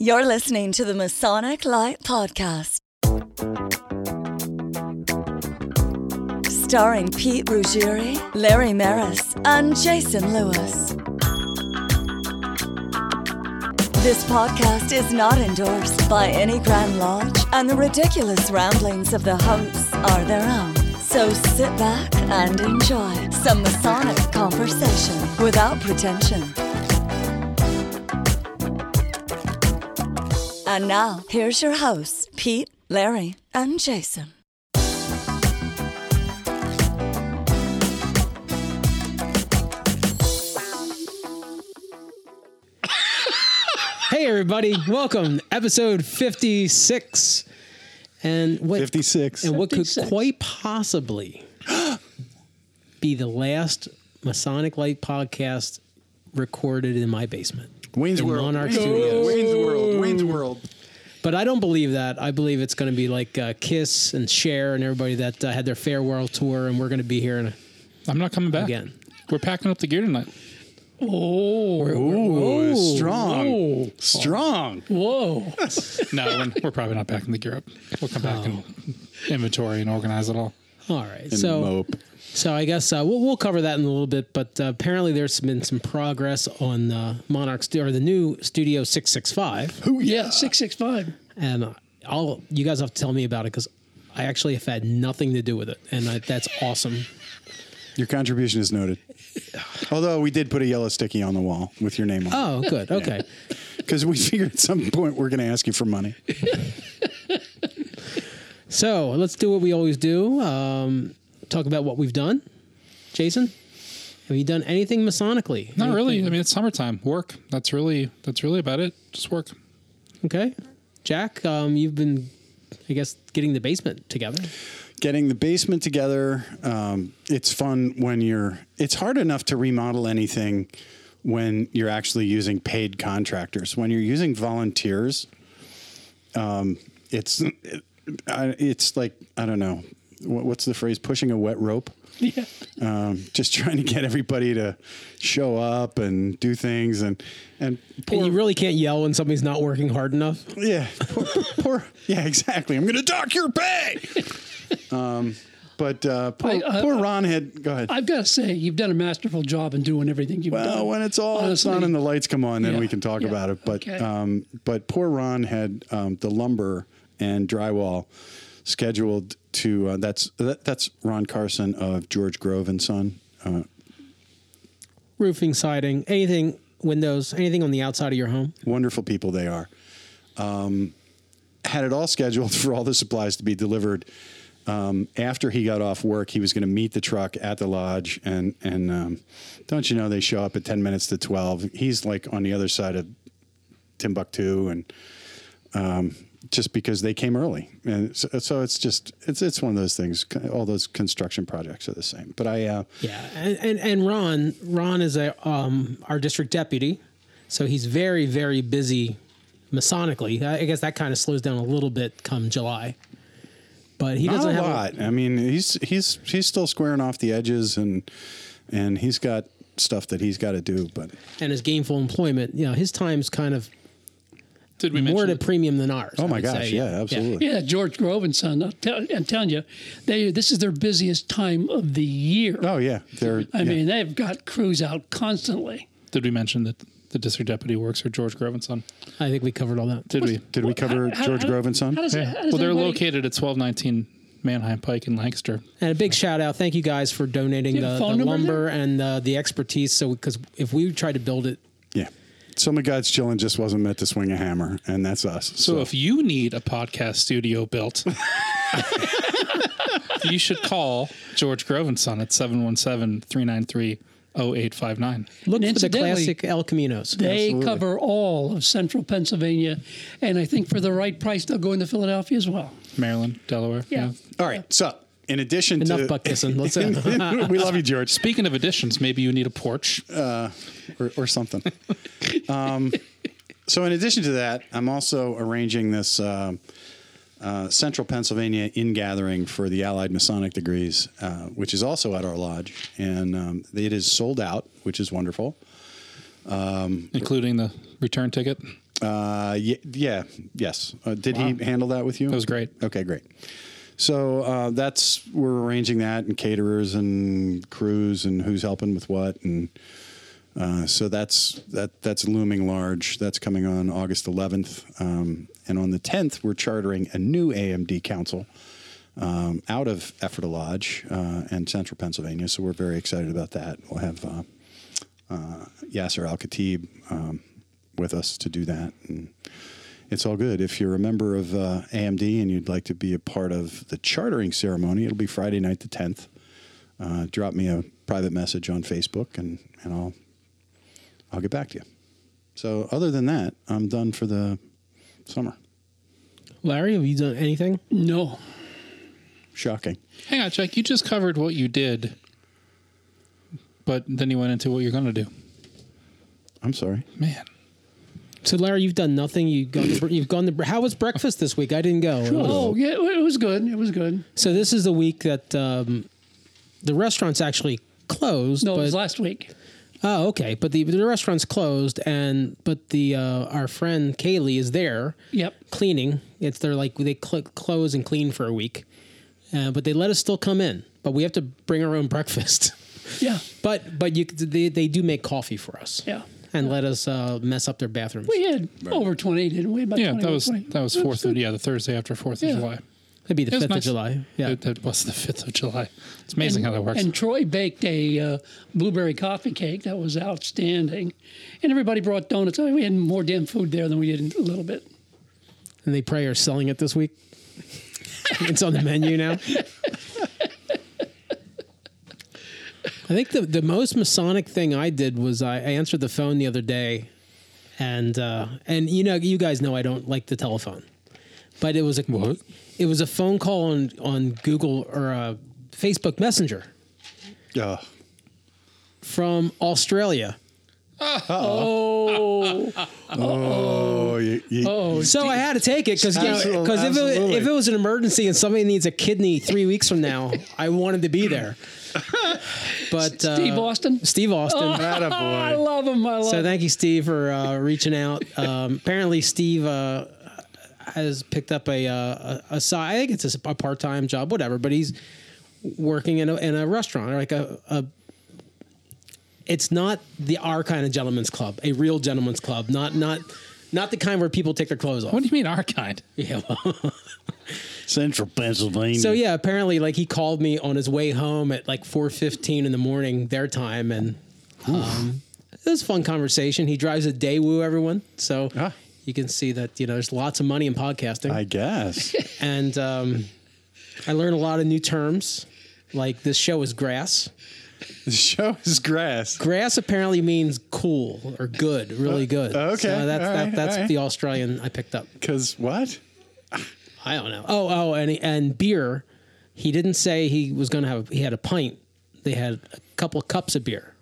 You're listening to the Masonic Light Podcast. Starring Pete Ruggieri, Larry Maris, and Jason Lewis. This podcast is not endorsed by any Grand Lodge, and the ridiculous ramblings of the hosts are their own. So sit back and enjoy some Masonic conversation without pretension. And now, here's your hosts, Pete, Larry, and Jason. Hey everybody, welcome episode 56. And what 56. and what 56. could quite possibly be the last Masonic Light podcast recorded in my basement. Wayne's World. Monarch Wayne's Studios. Wayne's World. Wayne's World. But I don't believe that. I believe it's going to be like uh, Kiss and Cher and everybody that uh, had their farewell tour, and we're going to be here in a, I'm not coming back. again. We're packing up the gear tonight. Oh, Ooh, strong. Strong. whoa. No, we're, we're probably not packing the gear up. We'll come back and inventory and organize it all. All right. And so mope. So I guess uh, we'll, we'll cover that in a little bit, but uh, apparently there's been some progress on uh, Monarch stu- or the new Studio 665, Yeah, 665. and uh, I'll you guys have to tell me about it because I actually have had nothing to do with it, and I, that's awesome. Your contribution is noted. Although we did put a yellow sticky on the wall with your name on Oh, good. Okay. Because we figured at some point we're going to ask you for money. So let's do what we always do. Um, talk about what we've done. Jason, have you done anything Masonically? Not really. I mean, it's summertime. Work. That's really that's really about it. Just work. Okay. Jack, um, you've been, I guess, getting the basement together. Getting the basement together, um, it's fun when you're, it's hard enough to remodel anything when you're actually using paid contractors. When you're using volunteers, um, it's, it, I, it's like, I don't know, what, what's the phrase? Pushing a wet rope. Yeah. um, just trying to get everybody to show up and do things and and poor, And you really can't yell when somebody's not working hard enough. yeah poor, poor yeah exactly I'm gonna dock your pay um, but uh, poor, I- I- poor Ron had go ahead I've got to say, you've done a masterful job in doing everything you've done. well when it's all Honestly. on and the lights come on then Yeah, we can talk yeah, about it but okay. um, but poor Ron had um, the lumber and drywall scheduled to uh, that's that, that's Ron Carson of George Grove and Son uh, roofing, siding, anything, windows, anything on the outside of your home. wonderful people they are. Um, had it all scheduled for all the supplies to be delivered. Um, after he got off work, he was going to meet the truck at the lodge, and and um, don't you know they show up at ten minutes to twelve. He's like on the other side of Timbuktu, and um, just because they came early, and so, so it's just it's it's one of those things. All those construction projects are the same. But I uh, Yeah, and and, and Ron, Ron is a um, our district deputy, so he's very very busy masonically. I guess that kind of slows down a little bit come July, but he doesn't a have lot. I mean, he's he's he's still squaring off the edges, and and he's got stuff that he's got to do. But and his gainful employment. You know, his time's kind of Did we more mention? at a premium than ours. oh I my gosh, say. yeah, absolutely. Yeah, George Grove and Son. I'll tell, I'm telling you, they this is their busiest time of the year. Oh yeah, they're. I yeah. mean, they've got crews out constantly. Did we mention that the district deputy works for George Grove and Son? I think we covered all that. Did we? did we cover How- George how- Grove and Son? Does, Yeah. Well, they're anybody- located at 1219 Manheim Pike in Lancaster. And a big shout out, thank you guys for donating Do you have the, the phone number lumber and uh, the expertise. So, because if we tried to build it, Yeah. Some of God's children just wasn't meant to swing a hammer, and that's us. So, if you need a podcast studio built, you should call George Grove and Son at 717 393 0859. look And for the classic El Caminos. They Absolutely. cover all of central Pennsylvania, and I think for the right price, they'll go into Philadelphia as well. Maryland, Delaware. Yeah. all right. So in addition Enough to butt kissing. Let's uh, we love you, George, Speaking of additions, maybe you need a porch. or, or something. um, so in addition to that, I'm also arranging this. um uh, Central Pennsylvania in gathering for the Allied Masonic degrees, uh, which is also at our lodge, and um, it is sold out, which is wonderful. including the return ticket. Uh, y- yeah, yes. Uh, did he handle that with you? That was great. Okay, great. So uh, that's we're arranging that and caterers and crews and who's helping with what and uh, so that's that that's looming large. That's coming on August 11th, um, and on the 10th we're chartering a new AMD council um, out of Ephrata Lodge uh, and Central Pennsylvania. So we're very excited about that. We'll have uh, uh, Yasser Al Khatib um, with us to do that. And it's all good. If you're a member of uh, AMD and you'd like to be a part of the chartering ceremony, it'll be Friday night the 10th. Uh, drop me a private message on Facebook and, and I'll I'll get back to you. So other than that, I'm done for the summer. Larry, have you done anything? No. Shocking. Hang on, Jack. You just covered what you did, but then you went into what you're going to do. I'm sorry. Man, So, Larry, you've done nothing. You've gone. To, you've gone to. How was breakfast this week? I didn't go. Oh, yeah, it was good. It was good. So this is the week that um, the restaurant's actually closed. No, but, it was last week. Oh, okay. But the the restaurant's closed, and but the uh, our friend Kaylee is there Yep. cleaning. It's they're like they cl- close and clean for a week, uh, but they let us still come in. But we have to bring our own breakfast. Yeah. but but you they they do make coffee for us. Yeah. And let us uh, mess up their bathrooms. We had over 20, didn't we? About yeah, 20, that was 20. that was fourth. Of, yeah, the Thursday after Fourth Yeah. of July. It'd be the It was fifth nice. of July. Yeah. It, it was the fifth of July. It's amazing how that works. And Troy baked a uh, blueberry coffee cake that was outstanding. And everybody brought donuts. I mean, we had more damn food there than we did in a little bit. and they probably are selling it this week. it's on the menu now. I think the the most Masonic thing I did was I, I answered the phone the other day, and uh, and you know you guys know I don't like the telephone, but it was a What? It was a phone call on on Google or uh, Facebook Messenger Ugh. from Australia. Oh, Oh, you, you, oh, So I had to take it because you because if it, absolutely. if it was an emergency and somebody needs a kidney three weeks from now, I wanted to be there. But uh, Steve Austin. Steve Austin. Atta I love him. I love So thank you, Steve, for uh, reaching out. Um, apparently, Steve uh, has picked up a, uh, a, a side. I think it's a, a part time job, whatever. But he's working in a, in a restaurant, like a, a. It's not the our kind of gentleman's club, a real gentleman's club, not not not the kind where people take their clothes off. what do you mean our kind? Yeah, well. Central Pennsylvania. So yeah, apparently, like he called me on his way home at like four fifteen in the morning their time, and um, it was a fun conversation. He drives a Daewoo, everyone, so Ah. you can see that you know there's lots of money in podcasting, I guess. and um, I learned a lot of new terms. Like this show is grass. the show is grass. Grass apparently means cool or good, really good. Uh, okay, so that's that, right, that's right. the Australian I picked up. Because what? I don't know. Oh, oh, and and beer. He didn't say he was going to have. He had a pint. They had a couple of cups of beer.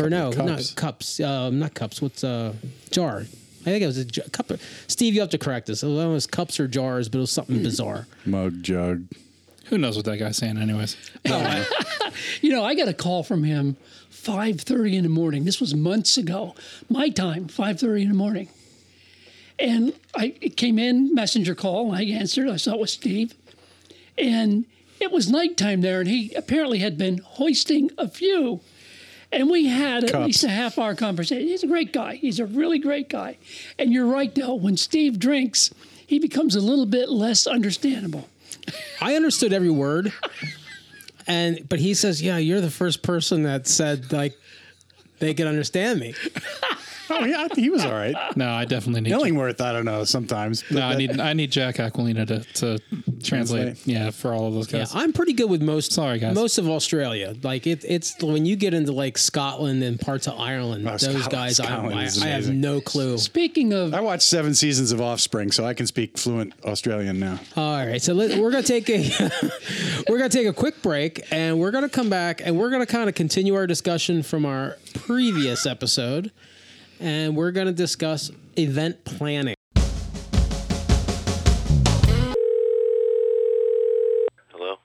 or no, of not cups. cups. Um, not cups. What's uh jar? I think it was a j- cup. Of, Steve, you have to correct us. I don't know if it was cups or jars, but it was something bizarre. Mug jug. Who knows what that guy's saying, anyways? You know, I got a call from him 5:30 in the morning. This was months ago. My time, 5:30 in the morning. And I it came in, messenger call, and I answered. I saw it was Steve. And it was nighttime there, and he apparently had been hoisting a few. And we had at Cups. least a half hour conversation. He's a great guy. He's a really great guy. And you're right, though. When Steve drinks, he becomes a little bit less understandable. I understood every word, and but he says, "Yeah, you're the first person that said like they could understand me." Oh yeah, he was all right. No, I definitely need. Illingworth, I don't know. Sometimes. no, I need. I need Jack Aquilina to, to translate. Translate. Yeah, for all of those Yeah, guys. I'm pretty good with most. Sorry, guys. Most of Australia, like it, it's when you get into like Scotland and parts of Ireland, Oh, those Scotland- guys, I, Scotland I, is I have amazing. no clue. Speaking of I watched seven seasons of Offspring, so I can speak fluent Australian now. All right, so let, we're gonna take a we're gonna take a quick break, and we're gonna come back, and we're gonna kind of continue our discussion from our previous episode, and we're gonna discuss event planning. Hello?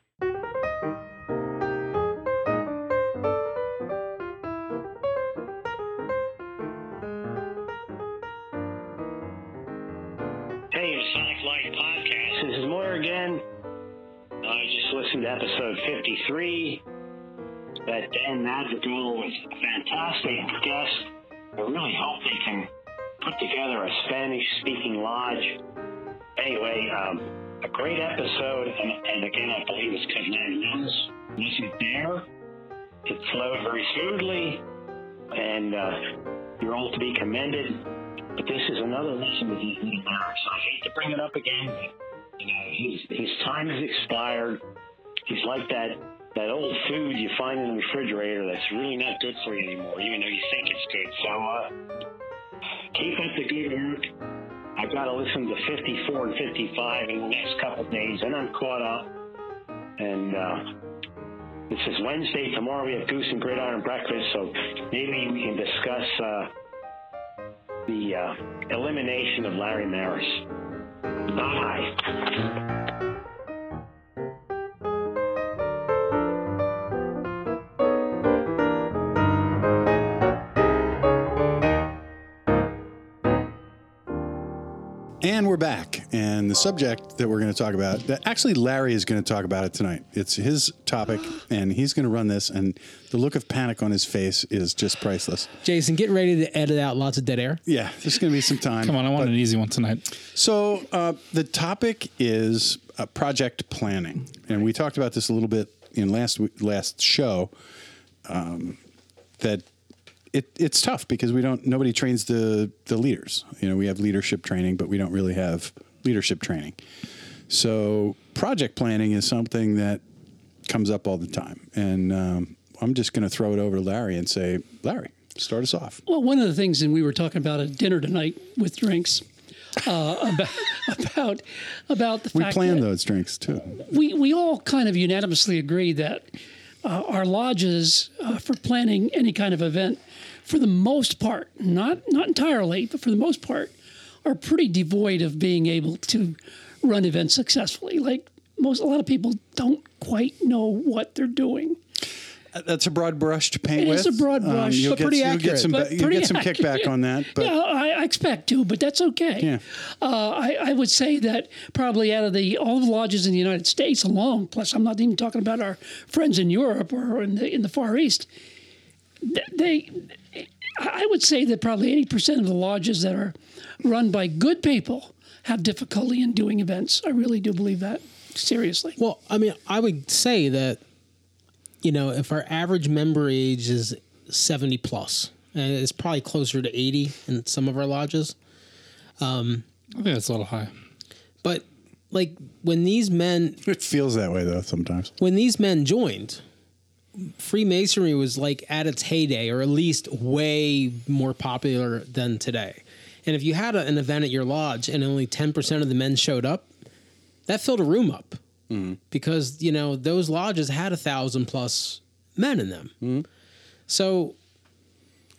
Hey, Sonic Light Podcast. This is Moyer again. I just listened to episode 53. That Dan Madrigal was a fantastic guest. I really hope they can put together a Spanish speaking lodge. Anyway, um, a great episode, and, and again, I believe it's because Larry Mills wasn't there. It flowed very smoothly, and uh, you're all to be commended. But this is another lesson with these little barracks. I hate to bring it up again, you know, he's, his time has expired. He's like that that old food you find in the refrigerator that's really not good for you anymore, even though you think it's good. So uh, keep up the good work. I've got to listen to 54 and 55 in the next couple of days, and I'm caught up. And uh, this is Wednesday. Tomorrow we have Goose and Gridiron breakfast, so maybe we can discuss uh, the uh, elimination of Larry Maris. Bye. We're back. And the subject that we're going to talk about, that actually Larry is going to talk about it tonight. It's his topic, and he's going to run this. And the look of panic on his face is just priceless. Jason, get ready to edit out lots of dead air. Yeah, there's going to be some time. Come on, I want an easy one tonight. So uh, the topic is uh, project planning, and we talked about this a little bit in last last show. Um, that it, it's tough because we don't nobody trains the the leaders. You know, we have leadership training, but we don't really have leadership training. So project planning is something that comes up all the time, and um, I'm just going to throw it over to Larry and say, Larry, start us off. Well, one of the things, and we were talking about at dinner tonight with drinks, uh, about, about about the We fact those drinks too. we we all kind of unanimously agree that uh, our lodges uh, for planning any kind of event, for the most part, not not entirely, but for the most part, are pretty devoid of being able to run events successfully. Like most, a lot of people don't quite know what they're doing. That's a broad brush to paint It with. is a broad Um, brush, you'll but get, pretty you'll accurate. Get some, But you'll pretty get some accurate. kickback on that. But yeah, I, I expect to, but that's okay. Yeah. Uh, I, I would say that probably out of the all the lodges in the United States alone, plus I'm not even talking about our friends in Europe or in the in the Far East. They, I would say that probably 80% of the lodges that are run by good people have difficulty in doing events. I really do believe that seriously. Well, I mean, I would say that, you know, if our average member age is 70 plus, and it's probably closer to 80 in some of our lodges. Um, I think that's a little high. But like when these men it feels that way though sometimes. when these men joined, Freemasonry was like at its heyday, or at least way more popular than today. And if you had a, an event at your lodge and only 10% of the men showed up, that filled a room up because, you know, those lodges had a thousand plus men in them. So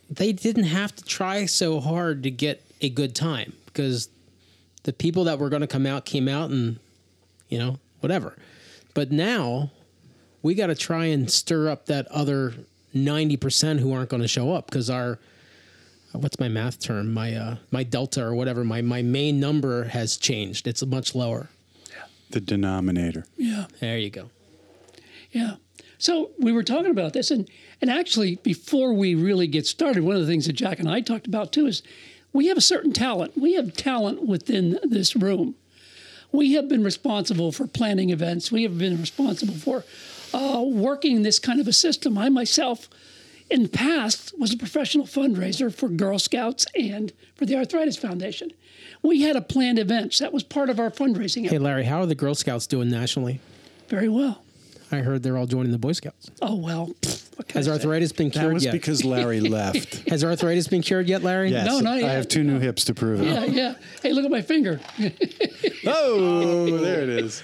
they didn't have to try so hard to get a good time because the people that were going to come out came out and, you know, whatever. But now we got to try and stir up that other 90% who aren't going to show up because our what's my math term? My uh my delta or whatever my my main number has changed. It's much lower The denominator. Yeah. there you go Yeah. So we were talking about this, and and actually, before we really get started, one of the things that Jack and I talked about too is we have a certain talent. We have talent within this room. We have been responsible for planning events. We have been responsible for uh, working this kind of a system. I myself, in the past, was a professional fundraiser for Girl Scouts and for the Arthritis Foundation. We had a planned events. That was part of our fundraising. hey larry how are the girl scouts doing nationally Very well. i heard they're all joining the boy scouts Oh well. pfft, what can has I say? arthritis been That cured was yet because Larry left. has arthritis been cured yet larry Yes, No, not yet. I have two new hips to prove it. Yeah, yeah. Hey, look at my finger. Oh, there it is.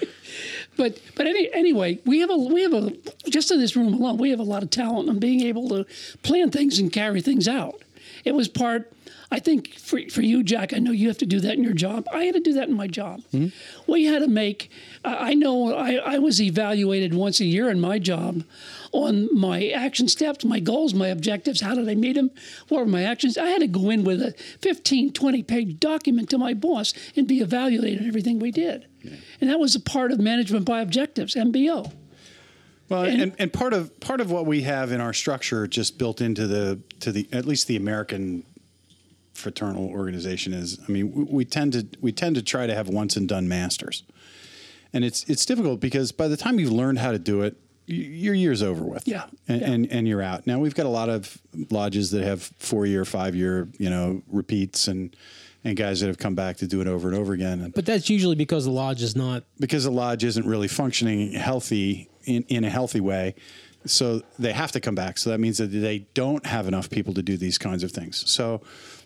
But but any, anyway, we have a we have a just in this room alone, we have a lot of talent on being able to plan things and carry things out. It was part. I think for for you, Jack, I know you have to do that in your job. I had to do that in my job. Mm-hmm. We had to make. I I know I, I was evaluated once a year in my job on my action steps, my goals, my objectives. How did I meet them? What were my actions? I had to go in with a 15, 20 page document to my boss and be evaluated on everything we did. And that was a part of management by objectives, MBO. Well, And- and, part of part of what we have in our structure, just built into the to the at least the American fraternal organization is, I mean, we, we tend to we tend to try to have once and done masters, and it's it's difficult because by the time you've learned how to do it, your year's over with. Yeah, and, yeah. and and you're out. Now we've got a lot of lodges that have four year, five year, you know, repeats and. And guys that have come back to do it over and over again, But that's usually because the lodge is not. because the lodge isn't really functioning healthy in, in a healthy way. So they have to come back. So that means that they don't have enough people to do these kinds of things. So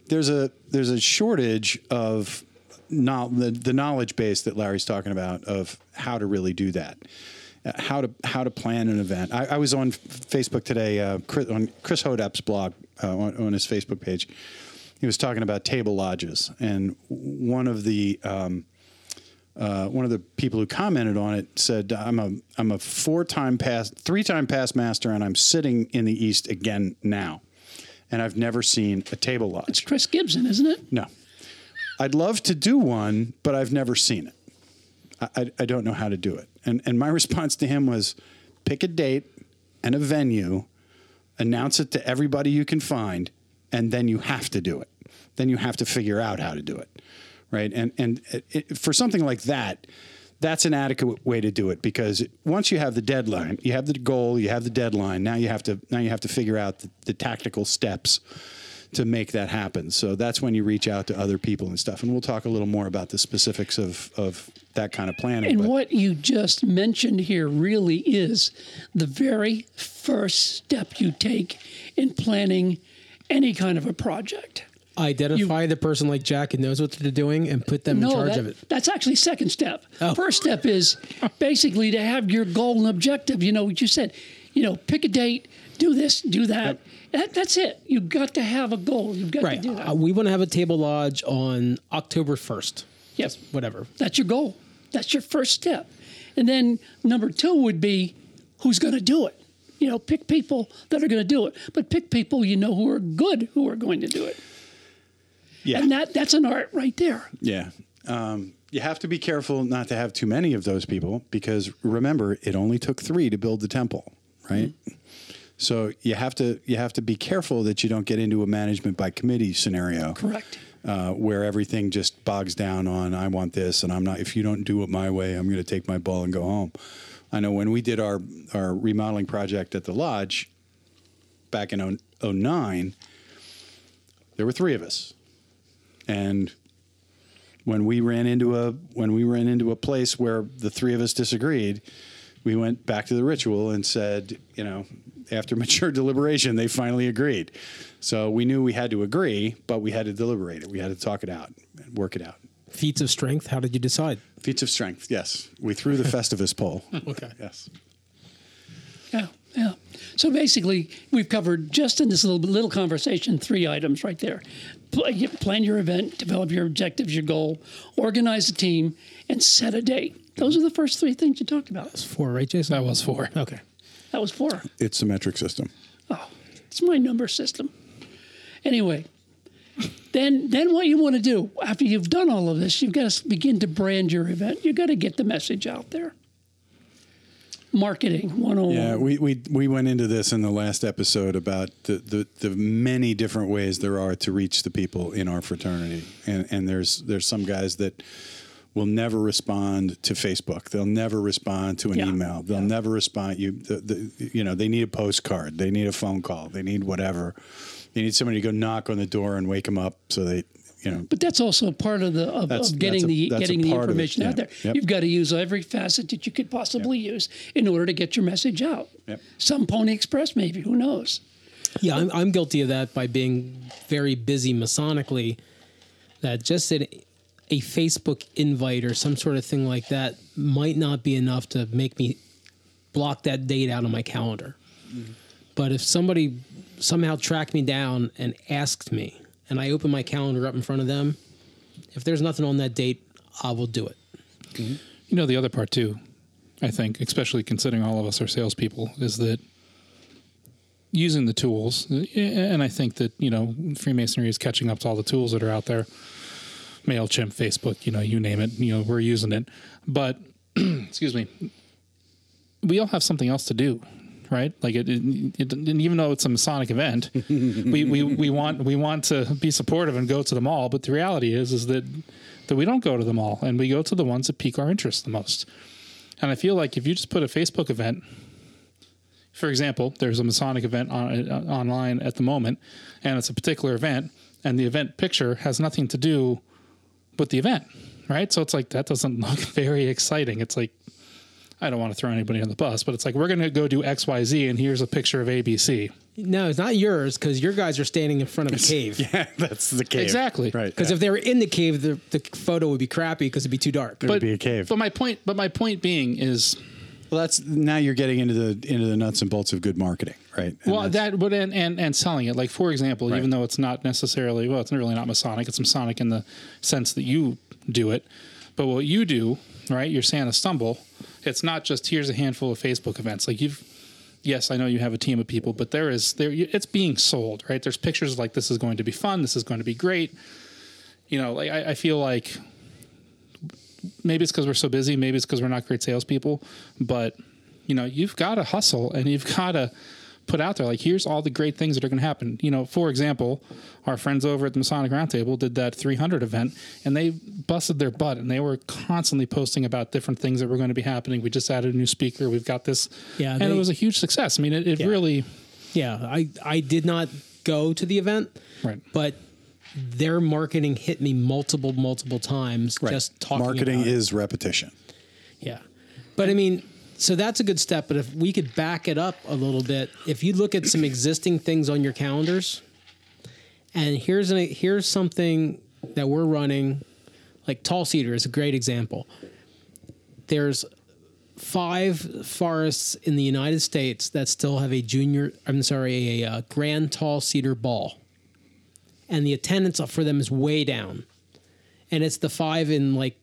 there's a there's a shortage of no, the, the knowledge base that Larry's talking about of how to really do that. Uh, How to how to plan an event. I, I was on Facebook today, uh, Chris, on Chris Hodapp's blog uh, on, on his Facebook page. He was talking about table lodges, and one of the um, uh, one of the people who commented on it said, "I'm a I'm a four time past three time past master, and I'm sitting in the East again now, and I've never seen a table lot. It's. Chris Gibson, isn't it? No, I'd love to do one, but I've never seen it. I, I, I don't know how to do it. And and my response to him was, pick a date and a venue, announce it to everybody you can find, and then you have to do it. Then you have to figure out how to do it, right? And and it, for something like that, that's an adequate way to do it because once you have the deadline, you have the goal, you have the deadline. Now you have to now you have to figure out the, the tactical steps to make that happen. So that's when you reach out to other people and stuff. And we'll talk a little more about the specifics of of that kind of planning. And but- what you just mentioned here really is the very first step you take in planning any kind of a project. Identify the person like Jack who knows what they're doing and put them in charge that- of it. that's actually second step. Oh. First step is basically to have your goal and objective. You know what you said. You know, pick a date, do this, do that. That that's it. You've got to have a goal. You've got Right. to do that. Uh, we want to have a table lodge on October 1st. Yes. Whatever. That's your goal. That's your first step. And then number two would be who's going to do it. You know, pick people that are going to do it, but pick people you know who are good who are going to do it. Yeah. And that that's an art right there. Yeah. Um, you have to be careful not to have too many of those people because remember, it only took three to build the temple, right? So you have to you have to be careful that you don't get into a management by committee scenario, Correct. uh, where everything just bogs down on I want this and I'm not. If you don't do it my way, I'm going to take my ball and go home. I know when we did our our remodeling project at the lodge back in 09, there were three of us, and when we ran into a when we ran into a place where the three of us disagreed, we went back to the ritual and said, you know, after mature deliberation, they finally agreed. So we knew we had to agree, but we had to deliberate it. We had to talk it out, and work it out. Feats of strength. How did you decide? Feats of strength, yes. We threw the Festivus pole. Okay. Yes. Yeah, yeah. So basically, we've covered just in this little little conversation three items right there: Pl- you plan your event, develop your objectives, your goal, organize a team, and set a date. Those are the first three things you talked about. Four, right, Jason? That was four. Okay. That was four. It's a metric system. Oh, it's my number system. Anyway, then then what you want to do after you've done all of this, you've got to begin to brand your event. You've got to get the message out there. Marketing 101. Yeah, we, we, we went into this in the last episode about the, the, the many different ways there are to reach the people in our fraternity. And, and there's, there's some guys that will never respond to Facebook. They'll never respond to an Yeah. email. They'll never respond. You, the, the, you know, they need a postcard. They need a phone call. They need whatever. They need somebody to go knock on the door and wake them up so they, you know, But that's also part of the of, That's- of getting that's a- the that's a getting the part of information out there. Yep. You've got to use every facet that you could possibly use in order to get your message out. Yep. Some Pony Express, maybe. Who knows? Yeah, I'm, I'm guilty of that by being very busy masonically. That just a, a Facebook invite or some sort of thing like that might not be enough to make me block that date out of my calendar. Mm-hmm. But if somebody somehow tracked me down and asked me, and I open my calendar up in front of them, if there's nothing on that date, I will do it. You know, the other part too, I think, especially considering all of us are salespeople, is that using the tools, and I think that, you know, Freemasonry is catching up to all the tools that are out there MailChimp, Facebook, you know, you name it, you know, we're using it. But, excuse me, we all have something else to do. Right, like it, it, it, and even though it's a Masonic event, we, we, we want we want to be supportive and go to the mall. But the reality is, is that that we don't go to the mall and we go to the ones that pique our interest the most. And I feel like if you just put a Facebook event, for example, there's a Masonic event on, uh, online at the moment, and it's a particular event, and the event picture has nothing to do with the event, right? So it's like that doesn't look very exciting. It's like I don't want to throw anybody on the bus, but it's like we're going to go do X, Y, Z, and here's a picture of ABC. No, it's not yours because your guys are standing in front of a cave. Yeah, that's the cave. Exactly. Right. Because if they were in the cave, the, the photo would be crappy because it'd be too dark. it would be a cave. But my point, but my point being is, well, that's now you're getting into the into the nuts and bolts of good marketing, right? And well, that would and, and and selling it. Like for example, Right. even though it's not necessarily well, it's really not Masonic. It's Masonic in the sense that you do it, but what you do, right? You're Santa Stumble. It's not just here's a handful of Facebook events. Like you've, yes, I know you have a team of people, but there is there. It's being sold, right? There's pictures like this is going to be fun. This is going to be great. You know, like I, I feel like maybe it's because we're so busy. Maybe it's because we're not great salespeople. But you know, you've got to hustle and you've got to put out there like, here's all the great things that are going to happen. You know, for example, our friends over at the Masonic Roundtable did that 300 event, and they busted their butt, and they were constantly posting about different things that were going to be happening. We just added a new speaker. We've got this, Yeah, and it was a huge success. I mean, it, it Yeah. really. Yeah, I, I did not go to the event, Right. but their marketing hit me multiple, multiple times right. just talking marketing about it. is repetition. Yeah. But I mean, so that's a good step. But if we could back it up a little bit, if you look at some existing things on your calendars, and here's an, here's something that we're running, like Tall Cedar is a great example. There's five forests in the United States that still have a junior, I'm sorry, a, uh grand Tall Cedar ball, and the attendance for them is way down, and it's the five in like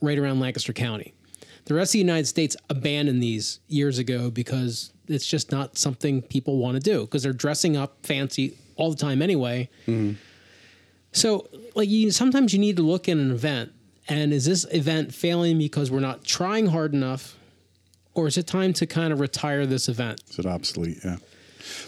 right around Lancaster County. The rest of the United States abandoned these years ago because it's just not something people want to do because they're dressing up fancy all the time anyway. Mm-hmm. So, like, you sometimes you need to look at an event and is this event failing because we're not trying hard enough, or is it time to kind of retire this event? Is it obsolete? Yeah.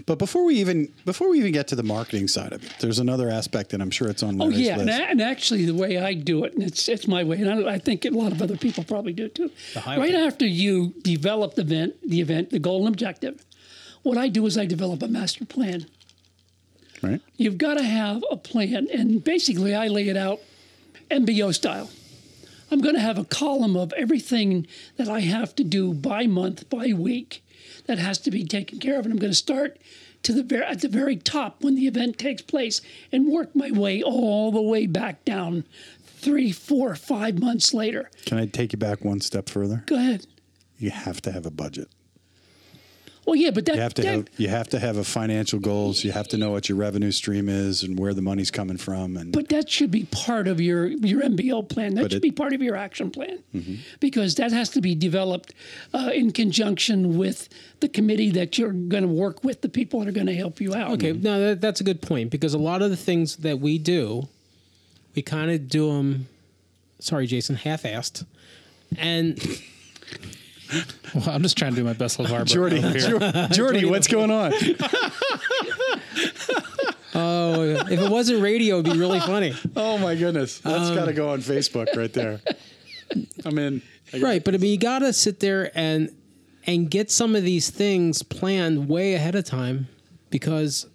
But before we even before we even get to the marketing side of it, there's another aspect, and I'm sure it's on Oh Larry's yeah, and, list. a- and actually, the way I do it, and it's it's my way, and I, I think a lot of other people probably do too. Right after you develop the event, the event, the goal and objective, what I do is I develop a master plan. right? You've got to have a plan, and basically, I lay it out MBO style. I'm going to have a column of everything that I have to do by month, by week, that has to be taken care of, and I'm going to start to the very at the very top when the event takes place, and work my way all the way back down, three, four, five months later. Can I take you back one step further? Go ahead. You have to have a budget. Well, yeah, but that, You have to that- have you have to have a financial goals. You have to know what your revenue stream is and where the money's coming from. And But that should be part of your your MBO plan. That should it- be part of your action plan, because that has to be developed uh, in conjunction with the committee that you're going to work with, the people that are going to help you out. Okay, no, that, that's a good point because a lot of the things that we do, we kind of do them. Sorry, Jason, half-assed, and Well, I'm just trying to do my best LeVar Geordi. Geordi, what's going on? oh, if it wasn't radio, it'd be really funny. Oh my goodness, that's got to um, go on Facebook right there. I'm in. I Right, but I mean, you got to sit there and and get some of these things planned way ahead of time because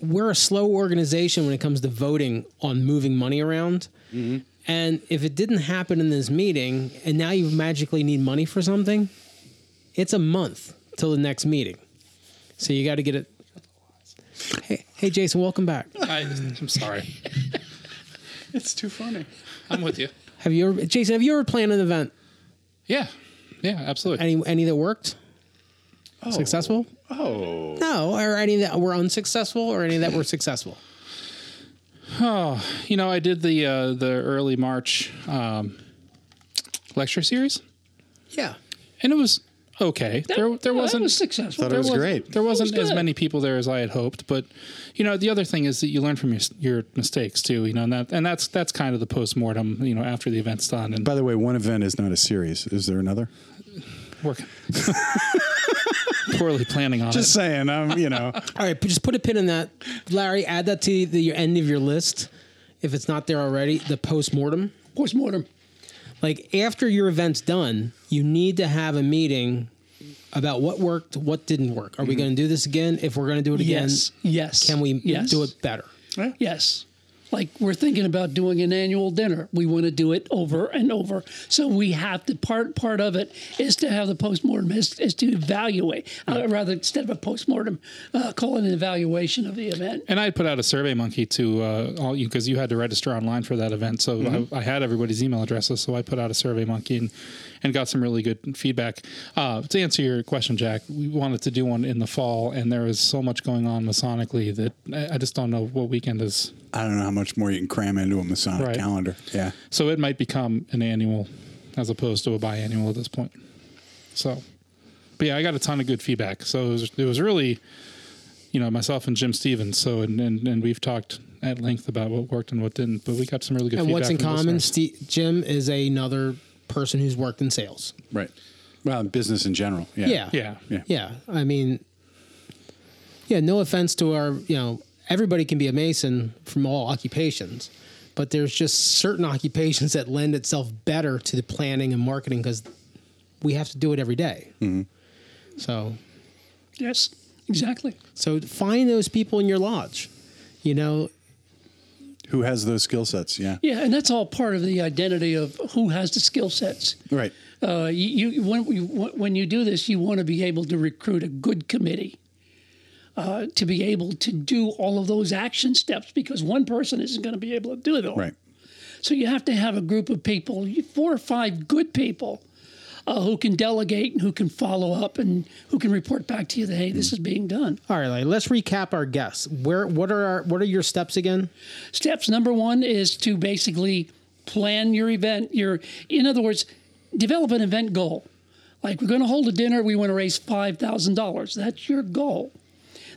we're a slow organization when it comes to voting on moving money around. Mm-hmm. And if it didn't happen in this meeting, and now you magically need money for something, it's a month till the next meeting. So you got to get it. Hey, hey, Jason, welcome back. I, I'm sorry. It's too funny. I'm with you. Have you ever, Jason? Have you ever planned an event? Yeah. Yeah, absolutely. Any any that worked? Oh. Successful? Oh, No, or any that were unsuccessful, or any that were successful. Oh, you know, I did the uh, the early March um, lecture series, Yeah. and it was okay. there there That wasn't was successful. Thought it was was- great. There wasn't as many people there as I had hoped, but you know, the other thing is that you learn from your your mistakes too. You know, and that and that's that's kind of the post mortem. You know, after the event's done, and by the way, one event is not a series. Is there another? working poorly planning on Just it. saying. I'm, you know, All right, but just put a pin in that, Larry. Add that to the your end of your list, if it's not there already. The post mortem. Post mortem. Like after your event's done, you need to have a meeting about what worked, what didn't work. Are we mm-hmm. going to do this again? If we're going to do it again, Yes. Yes. can we yes. do it better? Yes. Like we're thinking about doing an annual dinner. We want to do it over and over. So we have to part part of it is to have the postmortem is, is to evaluate. Uh, rather instead of a postmortem, uh, call it an evaluation of the event. And I put out a survey monkey to uh, all you because you had to register online for that event. So I, I had everybody's email addresses. So I put out a survey monkey and, and got some really good feedback. Uh, to answer your question, Jack, we wanted to do one in the fall, and there is so much going on Masonically that I, I just don't know what weekend is. I don't know how much more you can cram into a Masonic Right. calendar. Yeah. So it might become an annual as opposed to a biannual at this point. So, but yeah, I got a ton of good feedback. So it was, it was really, you know, myself and Jim Stevens. So, and, and, and we've talked at length about what worked and what didn't, but we got some really good feedback. And what's in common? listeners. Jim is another person who's worked in sales. Right. Well, business in general. Yeah. Yeah. Yeah. Yeah. Yeah. I mean, yeah, no offense to our, you know, everybody can be a Mason from all occupations, but there's just certain occupations that lend itself better to the planning and marketing because we have to do it every day. Mm-hmm. So, Yes. Exactly. so find those people in your lodge. You know, Who has those skill sets? Yeah. Yeah, and that's all part of the identity of who has the skill sets. Right. Uh, you, you when you when you do this, you want to be able to recruit a good committee uh, to be able to do all of those action steps because one person isn't going to be able to do it all. Right. So you have to have a group of people, four or five good people, uh, who can delegate and who can follow up and who can report back to you that hey, this is being done. all right, let's recap our guests. Where, what are our, what are your steps again? Steps number one is to basically plan your event. Your, in other words, develop an event goal. Like we're going to hold a dinner, we want to raise five thousand dollars. That's your goal.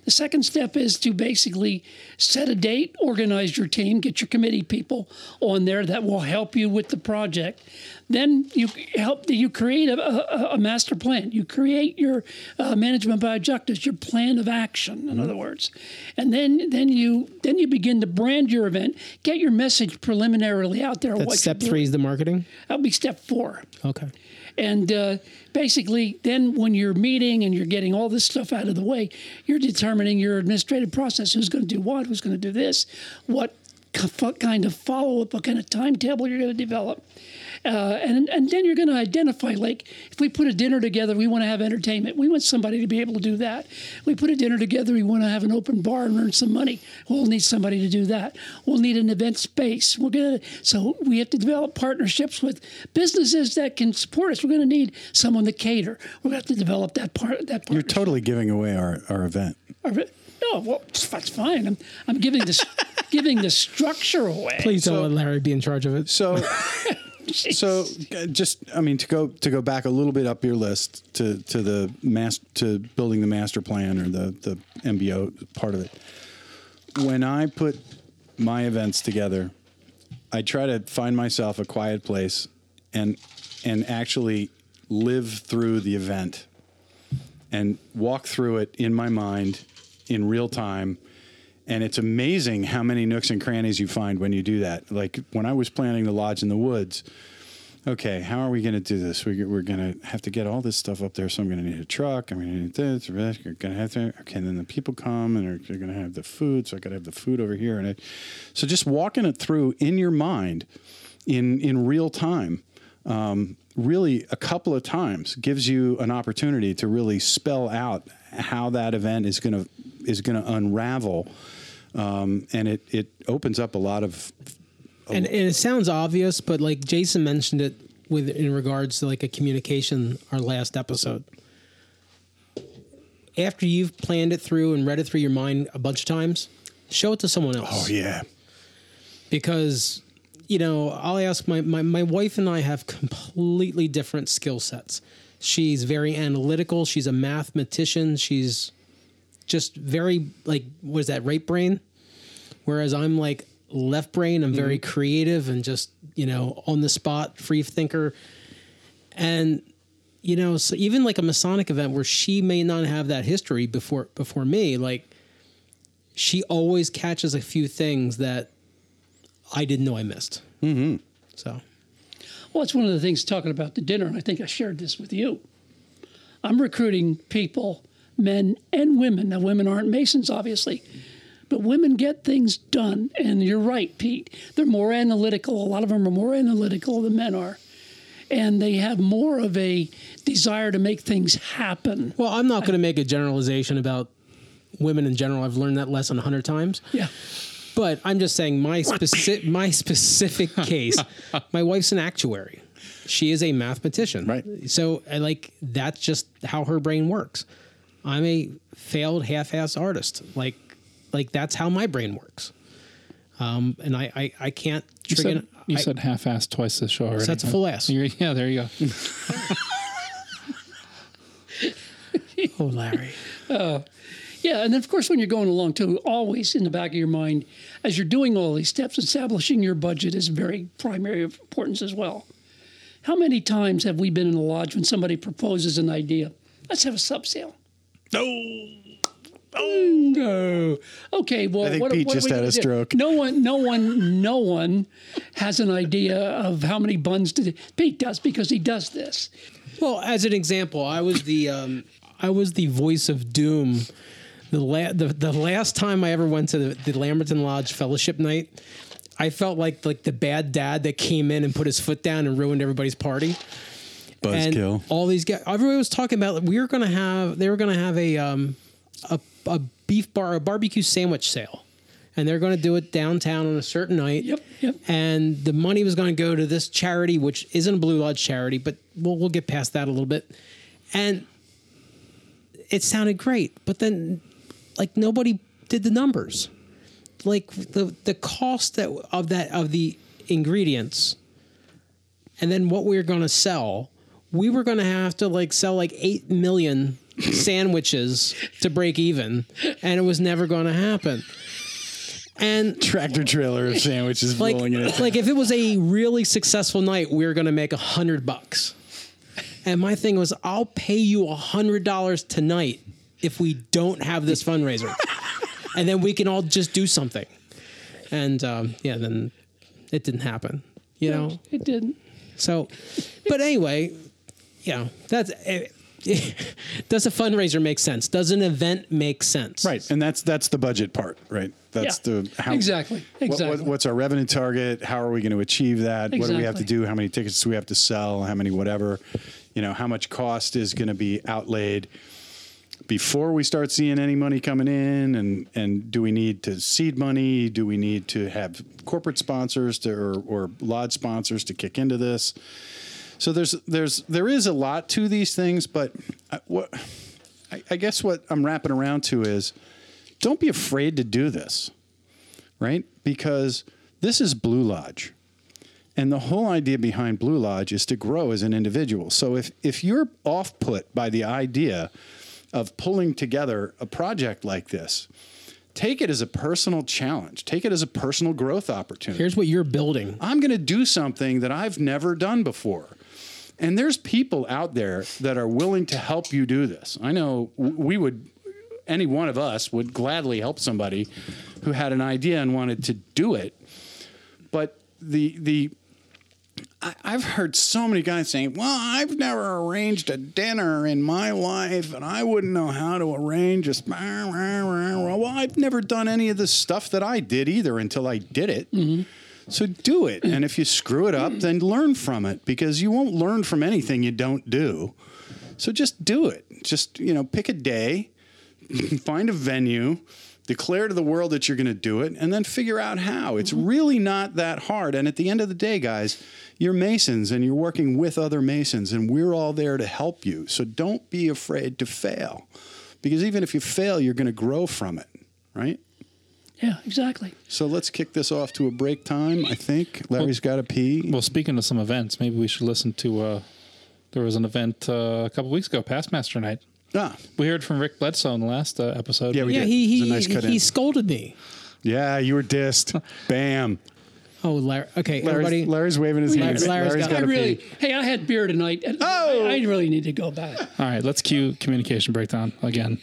The second step is to basically set a date, organize your team, get your committee people on there that will help you with the project. Then you help you create a, a, a master plan. You create your uh, management by objectives, your plan of action, in other words, and then then you then you begin to brand your event, get your message preliminarily out there. That's step three is the marketing. That'll be step four. Okay. And uh, basically, then when you're meeting and you're getting all this stuff out of the way, you're determining your administrative process. Who's going to do what, who's going to do this, what kind of follow up, what kind of timetable you're going to develop. Uh, and, and then you're going to identify, like, if we put a dinner together, we want to have entertainment. We want somebody to be able to do that. We put a dinner together, we want to have an open bar and earn some money. We'll need somebody to do that. We'll need an event space. We're going to, so we have to develop partnerships with businesses that can support us. We're going to need someone to cater. We're going to have to develop that part. That You're totally giving away our, our event. No, well, that's fine. I'm, I'm giving this, giving the structure away. Please don't let Larry be in charge of it. So, so just I mean to go to go back a little bit up your list to to the mas- to building the master plan or the the MBO part of it. When I put my events together, I try to find myself a quiet place and and actually live through the event and walk through it in my mind in real time. And it's amazing how many nooks and crannies you find when you do that. Like when I was planning the lodge in the woods, okay, how are we going to do this? We, we're going to have to get all this stuff up there. So I'm going to need a truck. I'm going to need this. You're going to have to. Okay, and then the people come and they're, they're going to have the food. So I got to have the food over here. And I, so just walking it through in your mind, in in real time, um, really a couple of times gives you an opportunity to really spell out how that event is going to is going to unravel, um, and it it opens up a lot of and, and it sounds obvious, but like Jason mentioned it with in regards to like a communication our last episode. after you've planned it through and read it through your mind a bunch of times, show it to someone else. Oh yeah. because you know i'll ask my, my my wife and i have completely different skill sets she's very analytical she's a mathematician she's just very like what is that right brain whereas i'm like left brain i'm very creative and just you know on the spot free thinker and you know so even like a masonic event where she may not have that history before before me like she always catches a few things that I didn't know I missed. Mm-hmm. So Well, it's one of the things talking about the dinner, and I think I shared this with you. I'm recruiting people, men and women. Now, women aren't Masons, obviously, but women get things done. And you're right, Pete. They're more analytical. A lot of them are more analytical than men are. And they have more of a desire to make things happen. well, I'm not going to make a generalization about women in general. I've learned that lesson a hundred times. Yeah. But I'm just saying my specific my specific case. My wife's an actuary. She is a mathematician. Right. So I like that's just how her brain works. I'm a failed half-ass artist. Like like that's how my brain works. Um, and I, I, I can't You trigger. said, you I- said half-assed twice this show already. that's a full ass. You're- yeah, there you go. Oh, Larry. Yeah, and then of course when you're going along too, always in the back of your mind, as you're doing all these steps, establishing your budget is very primary of importance as well. How many times have we been in a lodge when somebody proposes an idea? Let's have a sub sale. No. Oh no. Okay. Well, I think what, Pete what just had gonna a do? stroke. No one, no one, no one has an idea of how many buns to do. Pete does because he does this. Well, as an example, I was the um, I was the voice of doom. The, la- the the last time I ever went to the, the Lamberton Lodge Fellowship night, I felt like like the bad dad that came in and put his foot down and ruined everybody's party. Buzzkill. all these guys, everybody was talking about we were going to have they were going to have a um a, a beef bar a barbecue sandwich sale, and they're going to do it downtown on a certain night. Yep, yep. And the money was going to go to this charity, which isn't a Blue Lodge charity, but we'll we'll get past that a little bit. And it sounded great, but then like nobody did the numbers. Like the the cost that of that of the ingredients and then what we were going to sell, we were going to have to like sell like 8 million sandwiches to break even and it was never going to happen. And Tractor trailer of sandwiches like rolling in it. like if it was a really successful night, we were going to make a hundred bucks. And my thing was, I'll pay you a hundred dollars tonight if we don't have this fundraiser, and then we can all just do something. And um, yeah, then it didn't happen. You know, It didn't. so, but anyway, yeah, that's. eh, does a fundraiser make sense? Does an event make sense? Right, and that's that's the budget part, right? That's Yeah, the how exactly, what- what- exactly. what's our revenue target? How are we going to achieve that? Exactly. What do we have to do? How many tickets do we have to sell? How many whatever? You know, how much cost is going to be outlaid before we start seeing any money coming in? And and do we need to seed money? Do we need to have corporate sponsors to, or or lodge sponsors to kick into this? So there's there's there is a lot to these things, but I, what I, I guess what I'm wrapping around to is don't be afraid to do this, right? Because this is Blue Lodge. And the whole idea behind Blue Lodge is to grow as an individual. So if, if you're off put by the idea of pulling together a project like this, take it as a personal challenge, take it as a personal growth opportunity. Here's what you're building. I'm going to do something that I've never done before. And there's people out there that are willing to help you do this. I know we would, any one of us would gladly help somebody who had an idea and wanted to do it. But the, the, I've heard so many guys saying, "Well, I've never arranged a dinner in my life, and I wouldn't know how to arrange a." Well, I've never done any of the stuff that I did either until I did it. Mm-hmm. So do it, and if you screw it up, then learn from it because you won't learn from anything you don't do. So just do it. Just you know, pick a day, find a venue, declare to the world that you're going to do it, and then figure out how. It's mm-hmm. really not that hard. And at the end of the day, guys, you're Masons and you're working with other Masons, and we're all there to help you. So don't be afraid to fail because even if you fail, you're going to grow from it, right? Yeah, exactly. So let's kick this off to a break time. I think Larry's got to pee. Well, speaking of some events, maybe we should listen to. Uh, there was an event uh, a couple weeks ago, Past Master Night. ah, We heard from Rick Bledsoe in the last uh, episode. Yeah, we Yeah, did. he It he was a nice cut he in. scolded me. yeah, you were dissed. Bam. Oh, Larry. Okay, Larry's, everybody. Larry's waving his Larry- hands. Larry's got- I to really, pee. hey, I had beer tonight. and Oh! I, I really need to go back. All right, let's cue communication breakdown again.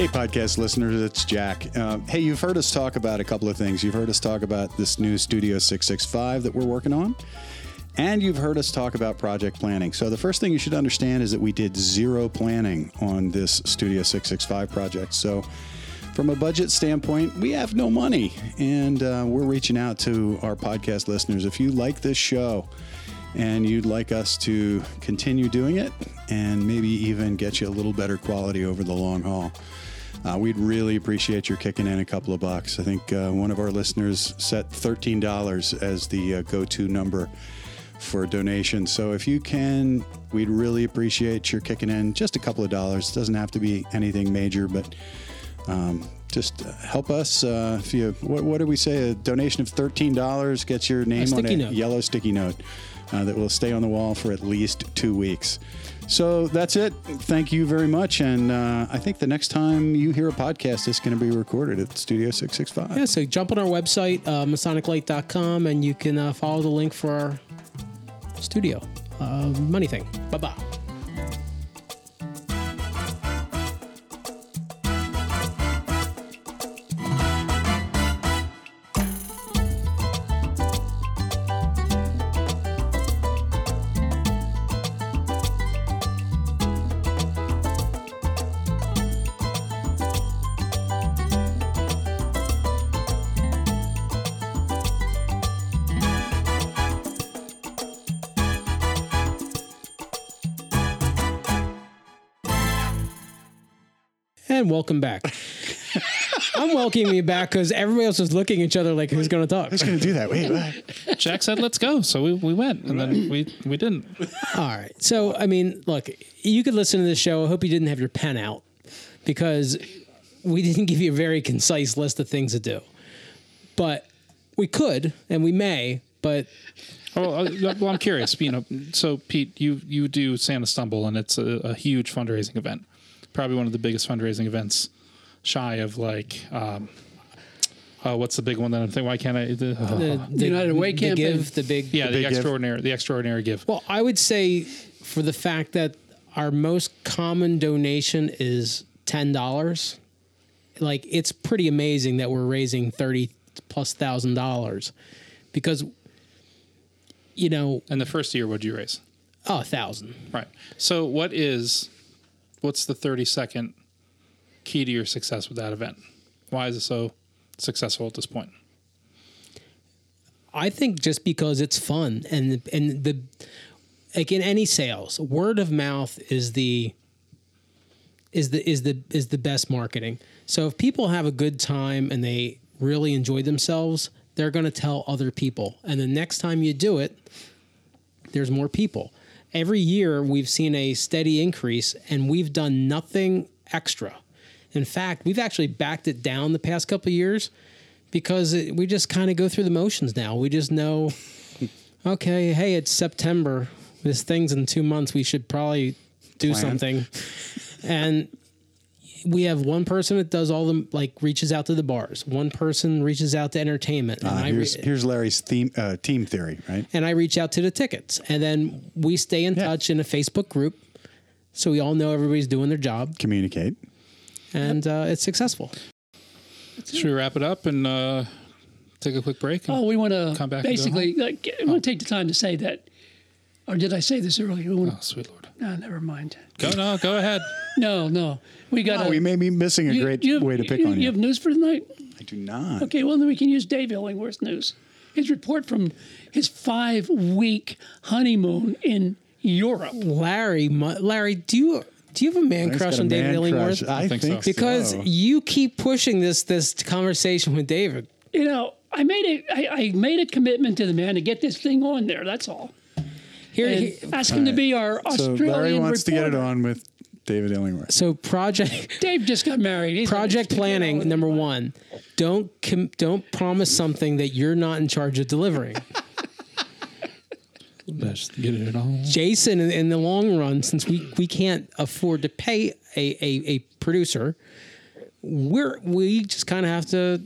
Hey, podcast listeners, it's Jack. Uh, hey, you've heard us talk about a couple of things. You've heard us talk about this new Studio 665 that we're working on, and you've heard us talk about project planning. So, the first thing you should understand is that we did zero planning on this Studio 665 project. So, from a budget standpoint, we have no money, and uh, we're reaching out to our podcast listeners. If you like this show, and you'd like us to continue doing it and maybe even get you a little better quality over the long haul, uh, we'd really appreciate your kicking in a couple of bucks. I think uh, one of our listeners set $13 as the uh, go to number for donation. So if you can, we'd really appreciate your kicking in just a couple of dollars. It doesn't have to be anything major, but um, just uh, help us. Uh, if you, what, what did we say? A donation of thirteen dollars gets your name on a note. yellow sticky note uh, that will stay on the wall for at least two weeks. So that's it. Thank you very much. And uh, I think the next time you hear a podcast, it's going to be recorded at Studio Six Six Five. Yeah, so jump on our website, uh, masoniclight.com, and you can uh, follow the link for our studio. Uh, money thing. Bye bye. Welcome back. I'm welcoming you back because everybody else was looking at each other like, who's going to talk? Who's going to do that? Wait, what? Jack said, "Let's go," so we, we went, and then we we didn't. All right. So, I mean, look, you could listen to this show. I hope you didn't have your pen out because we didn't give you a very concise list of things to do. But we could and we may, but Oh, uh, well, I'm curious. You know, so Pete, you you do Santa Stumble, and it's a, a huge fundraising event. Probably one of the biggest fundraising events, shy of like, um, uh, what's the big one that I'm thinking? Why can't I? The, uh, the, the United Way the campaign. give, the big. yeah, the, big give. extraordinary, the extraordinary give. Well, I would say for the fact that our most common donation is ten dollars, like it's pretty amazing that we're raising thirty plus thousand dollars, because you know, And the first year, what'd you raise? oh, a thousand. Right. So, what is, what's the 30 second key to your success with that event? Why is it so successful at this point? I think just because it's fun and and the like in any sales, word of mouth is the is the is the is the best marketing. So if people have a good time and they really enjoy themselves, they're going to tell other people. And the next time you do it, there's more people. Every year we've seen a steady increase and we've done nothing extra. In fact, we've actually backed it down the past couple of years because it, we just kind of go through the motions now. We just know, okay, hey, it's September. This thing's in two months. We should probably do Plan. something. and we have one person that does all the like reaches out to the bars. One person reaches out to entertainment, and Uh, I re- here's, here's Larry's theme, uh, team theory, right? and I reach out to the tickets, and then we stay in Yeah. touch in a Facebook group, so we all know everybody's doing their job, Communicate. and uh, it's successful. Should we wrap it up and uh, take a quick break? Oh, we want to Come back basically. Like, I want to take the time to say that, or did I say this earlier? We wanna, oh, sweet Lord. no, never mind. Go, no, go ahead. No, no, we got. Oh, we may be missing a great way to pick on You you. have news for tonight? I do not. Okay, well then we can use Dave Illingworth's news. His report from his five-week honeymoon in Europe. Larry, Larry, do you Do you have a man He's crush got a on David man Illingworth? crush. I, think think, so. Because so. you keep pushing this this conversation with David. You know, I made a I, I made a commitment to the man to get this thing on there. That's all. Here, And he- ask him to be our so Australian Larry wants to get it on with David Illingworth. so project Dave just got married. He's project planning number one. Don't com- don't promise something that you're not in charge of delivering. Just get it all. Jason, in, in the long run, since we we can't afford to pay a a, a producer, we're we just kind of have to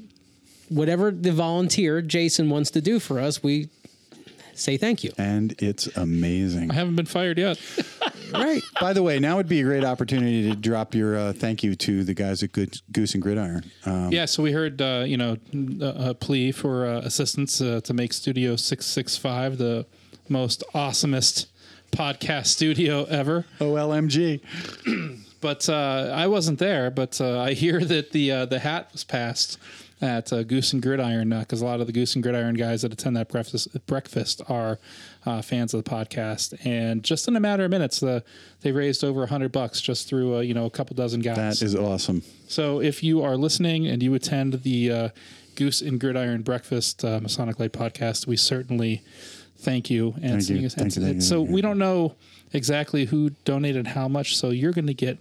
whatever the volunteer Jason wants to do for us, we say thank you. And it's amazing. I haven't been fired yet. Right. By the way, now would be a great opportunity to drop your uh, thank you to the guys at Good Goose and Gridiron. Um, Yeah, so we heard, uh, you know, a, a plea for uh, assistance uh, to make Studio 665 the most awesomest podcast studio ever. OLMG. But uh, I wasn't there, but uh, I hear that the uh, the hat was passed at uh, Goose and Gridiron because a lot of the Goose and Gridiron guys that attend that breakfast breakfast are uh, fans of the podcast, and just in a matter of minutes, the they raised over a hundred bucks just through uh, you know a couple dozen guys. That is awesome. So if you are listening and you attend the uh, Goose and Gridiron Breakfast uh, Masonic Light podcast, we certainly thank you. And Thank you. Thank you, thank you, so we don't know exactly who donated how much, so you're going to get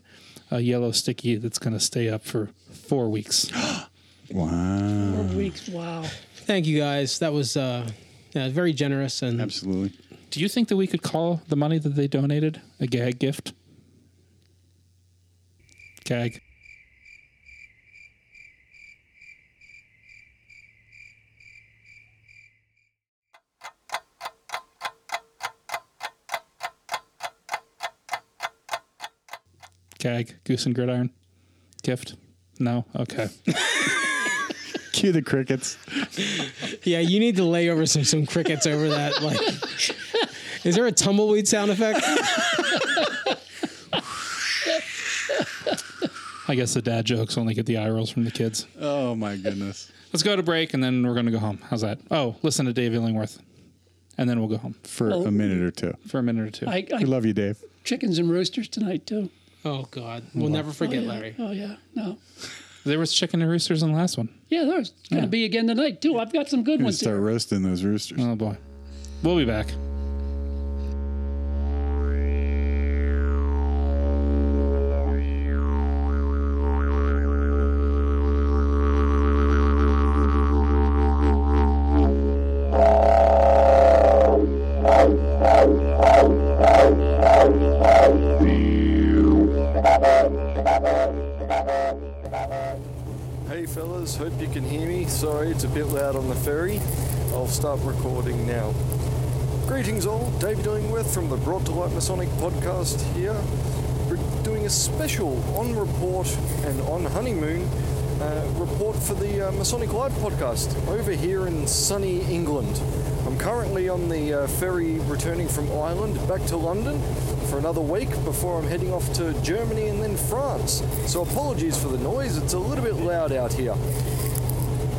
a yellow sticky that's going to stay up for four weeks. Wow. Four weeks. Wow. Thank you guys. That was uh yeah, very generous and Absolutely. Do you think that we could call the money that they donated a gag gift? Gag. Gag, goose and gridiron gift. No, okay. Cue the crickets. Yeah, you need to lay over some some crickets over that. Like, is there a tumbleweed sound effect? I guess the dad jokes only get the eye rolls from the kids. Oh my goodness. Let's go to break and then we're going to go home. How's that? Oh, listen to Dave Illingworth. And then we'll go home For Oh. a minute or two. for a minute or two. I, We love you, Dave. chickens and roosters tonight too. Oh God, we'll never forget, oh, yeah. Larry. Oh yeah. No. There was chicken and roosters in the last one. Yeah, there's going to be again tonight too. I've got some good Gonna ones start here. roasting those roosters. Oh boy. We'll be back. Sorry, it's a bit loud on the ferry. I'll start recording now. Greetings all, David Illingworth from the Brought to Light Masonic podcast here. We're doing a special on report and on honeymoon uh, report for the uh, Masonic Light podcast over here in sunny England. I'm currently on the uh, ferry returning from Ireland back to London for another week before I'm heading off to Germany and then France. So apologies for the noise, it's a little bit loud out here.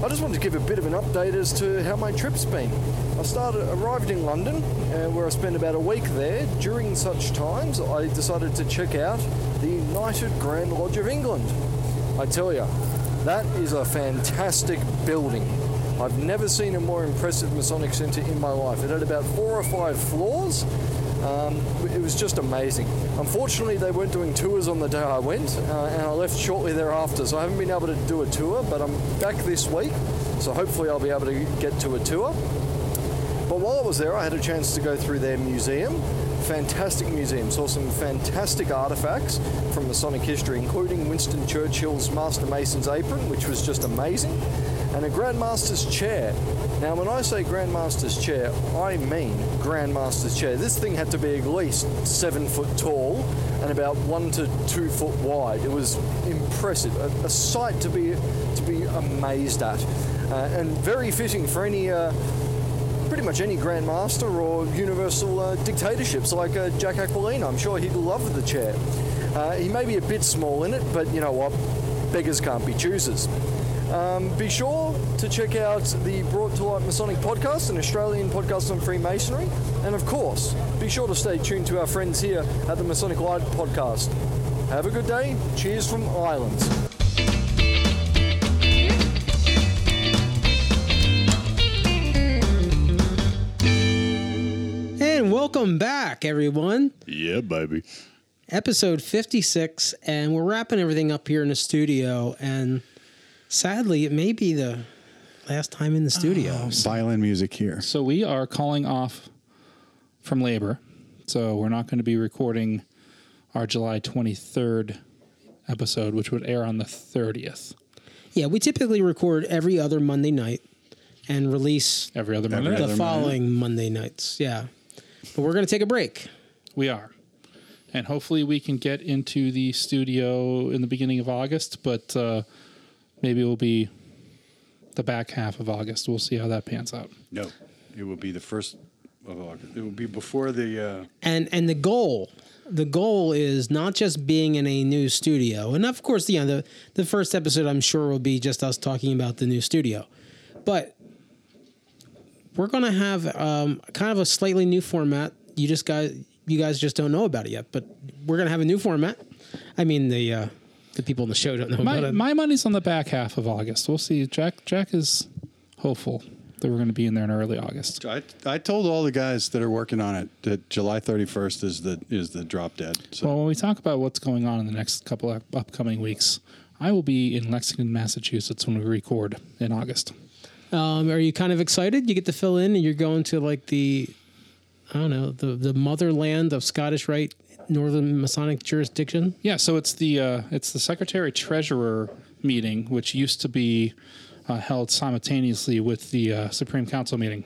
I just wanted to give a bit of an update as to how my trip's been. I started arrived in London, uh, where I spent about a week there. During such times, I decided to check out the United Grand Lodge of England. I tell you, that is a fantastic building. I've never seen a more impressive Masonic Centre in my life. It had about four or five floors. Um, it was just amazing. Unfortunately, they weren't doing tours on the day I went, uh, and I left shortly thereafter, so I haven't been able to do a tour, but I'm back this week, so hopefully I'll be able to get to a tour. But while I was there, I had a chance to go through their museum. Fantastic museum. Saw some fantastic artifacts from Masonic history, including Winston Churchill's Master Mason's apron, which was just amazing, and a Grand Master's chair. Now, when I say Grandmaster's chair, I mean Grandmaster's chair. This thing had to be at least seven foot tall and about one to two foot wide. It was impressive, a, a sight to be to be amazed at, uh, and very fitting for any. Uh, pretty much any grandmaster or universal uh, dictatorships like uh, Jack Aquilina. I'm sure he'd love the chair. Uh, he may be a bit small in it, but you know what? Beggars can't be choosers. Um, be sure to check out the Brought to Light Masonic podcast, an Australian podcast on Freemasonry. And of course, be sure to stay tuned to our friends here at the Masonic Light podcast. Have a good day. Cheers from Ireland. And welcome back, everyone. Yeah, baby. Episode 56, and we're wrapping everything up here in the studio. And sadly, it may be the last time in the studio. Violin music here. So we are calling off from labor. So we're not going to be recording our July 23rd episode, which would air on the 30th. Yeah, we typically record every other Monday night and release Every other Every Monday. the other following Monday nights. Yeah. But we're going to take a break. We are. And hopefully we can get into the studio in the beginning of August, but uh, maybe it will be the back half of August. We'll see how that pans out. No, it will be the first of August. It will be before the. Uh, and and the goal the goal is not just being in a new studio and of course you know the, the first episode i'm sure will be just us talking about the new studio but we're going to have um, kind of a slightly new format you just guys you guys just don't know about it yet but we're going to have a new format i mean the uh, the people in the show don't know My, about it my money's on the back half of August. We'll see. Jack Jack is hopeful that we're going to be in there in early August. I, I told all the guys that are working on it that July 31st is the is the drop dead. So Well, when we talk about what's going on in the next couple of upcoming weeks, I will be in Lexington, Massachusetts when we record in August. um, are you kind of excited you get to fill in and you're going to like the i don't know the, the motherland of scottish rite northern masonic jurisdiction Yeah, so it's the uh, it's the secretary treasurer meeting, which used to be uh, held simultaneously with the uh, Supreme Council meeting.